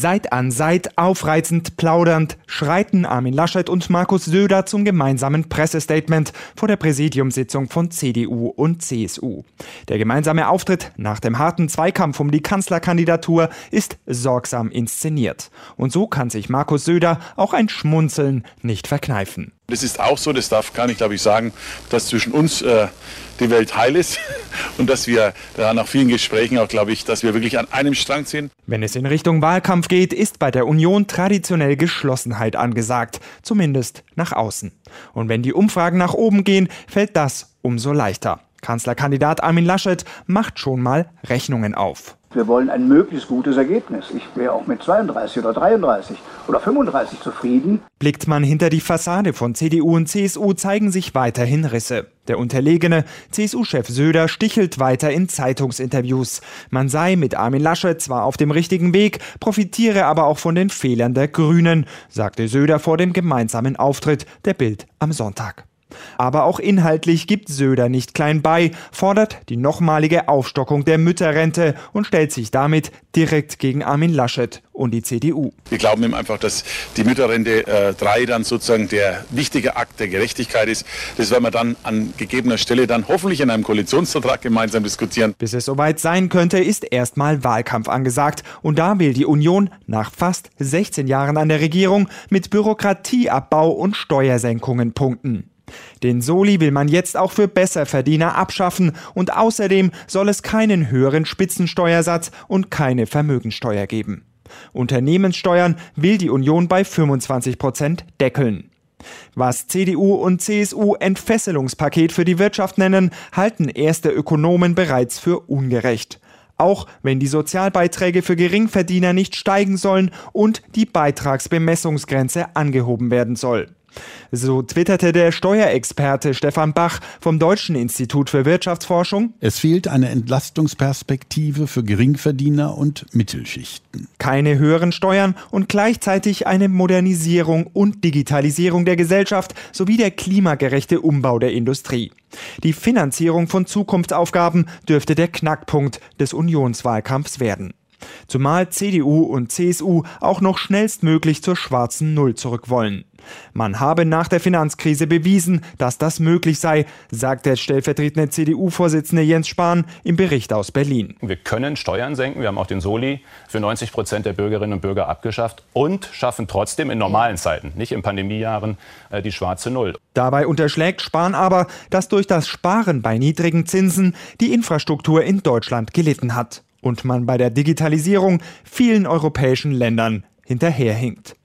Seit an Seit aufreizend plaudernd schreiten Armin Laschet und Markus Söder zum gemeinsamen Pressestatement vor der Präsidiumssitzung von CDU und CSU. Der gemeinsame Auftritt nach dem harten Zweikampf um die Kanzlerkandidatur ist sorgsam inszeniert. Und so kann sich Markus Söder auch ein Schmunzeln nicht verkneifen. Es ist auch so, das darf kann ich glaube ich sagen, dass zwischen uns äh, die Welt heil ist und dass wir da nach vielen Gesprächen auch glaube ich, dass wir wirklich an einem Strang ziehen. Wenn es in Richtung Wahlkampf geht, ist bei der Union traditionell Geschlossenheit angesagt, zumindest nach außen. Und wenn die Umfragen nach oben gehen, fällt das umso leichter. Kanzlerkandidat Armin Laschet macht schon mal Rechnungen auf. Wir wollen ein möglichst gutes Ergebnis. Ich wäre auch mit 32 oder 33 oder 35 zufrieden. Blickt man hinter die Fassade von CDU und CSU, zeigen sich weiterhin Risse. Der unterlegene CSU-Chef Söder stichelt weiter in Zeitungsinterviews. Man sei mit Armin Laschet zwar auf dem richtigen Weg, profitiere aber auch von den Fehlern der Grünen, sagte Söder vor dem gemeinsamen Auftritt der Bild am Sonntag. Aber auch inhaltlich gibt Söder nicht klein bei, fordert die nochmalige Aufstockung der Mütterrente und stellt sich damit direkt gegen Armin Laschet und die CDU. Wir glauben ihm einfach, dass die Mütterrente äh, 3 dann sozusagen der wichtige Akt der Gerechtigkeit ist. Das werden wir dann an gegebener Stelle dann hoffentlich in einem Koalitionsvertrag gemeinsam diskutieren. Bis es soweit sein könnte, ist erstmal Wahlkampf angesagt. Und da will die Union nach fast 16 Jahren an der Regierung mit Bürokratieabbau und Steuersenkungen punkten. Den Soli will man jetzt auch für Besserverdiener abschaffen und außerdem soll es keinen höheren Spitzensteuersatz und keine Vermögensteuer geben. Unternehmenssteuern will die Union bei 25 Prozent deckeln. Was CDU und CSU Entfesselungspaket für die Wirtschaft nennen, halten erste Ökonomen bereits für ungerecht. Auch wenn die Sozialbeiträge für Geringverdiener nicht steigen sollen und die Beitragsbemessungsgrenze angehoben werden soll. So twitterte der Steuerexperte Stefan Bach vom Deutschen Institut für Wirtschaftsforschung. Es fehlt eine Entlastungsperspektive für Geringverdiener und Mittelschichten. Keine höheren Steuern und gleichzeitig eine Modernisierung und Digitalisierung der Gesellschaft sowie der klimagerechte Umbau der Industrie. Die Finanzierung von Zukunftsaufgaben dürfte der Knackpunkt des Unionswahlkampfs werden. Zumal CDU und CSU auch noch schnellstmöglich zur schwarzen Null zurück wollen. Man habe nach der Finanzkrise bewiesen, dass das möglich sei, sagt der stellvertretende CDU-Vorsitzende Jens Spahn im Bericht aus Berlin. Wir können Steuern senken. Wir haben auch den Soli für 90 Prozent der Bürgerinnen und Bürger abgeschafft und schaffen trotzdem in normalen Zeiten, nicht in Pandemiejahren, äh, die schwarze Null. Dabei unterschlägt Spahn aber, dass durch das Sparen bei niedrigen Zinsen die Infrastruktur in Deutschland gelitten hat und man bei der Digitalisierung vielen europäischen Ländern hinterherhinkt.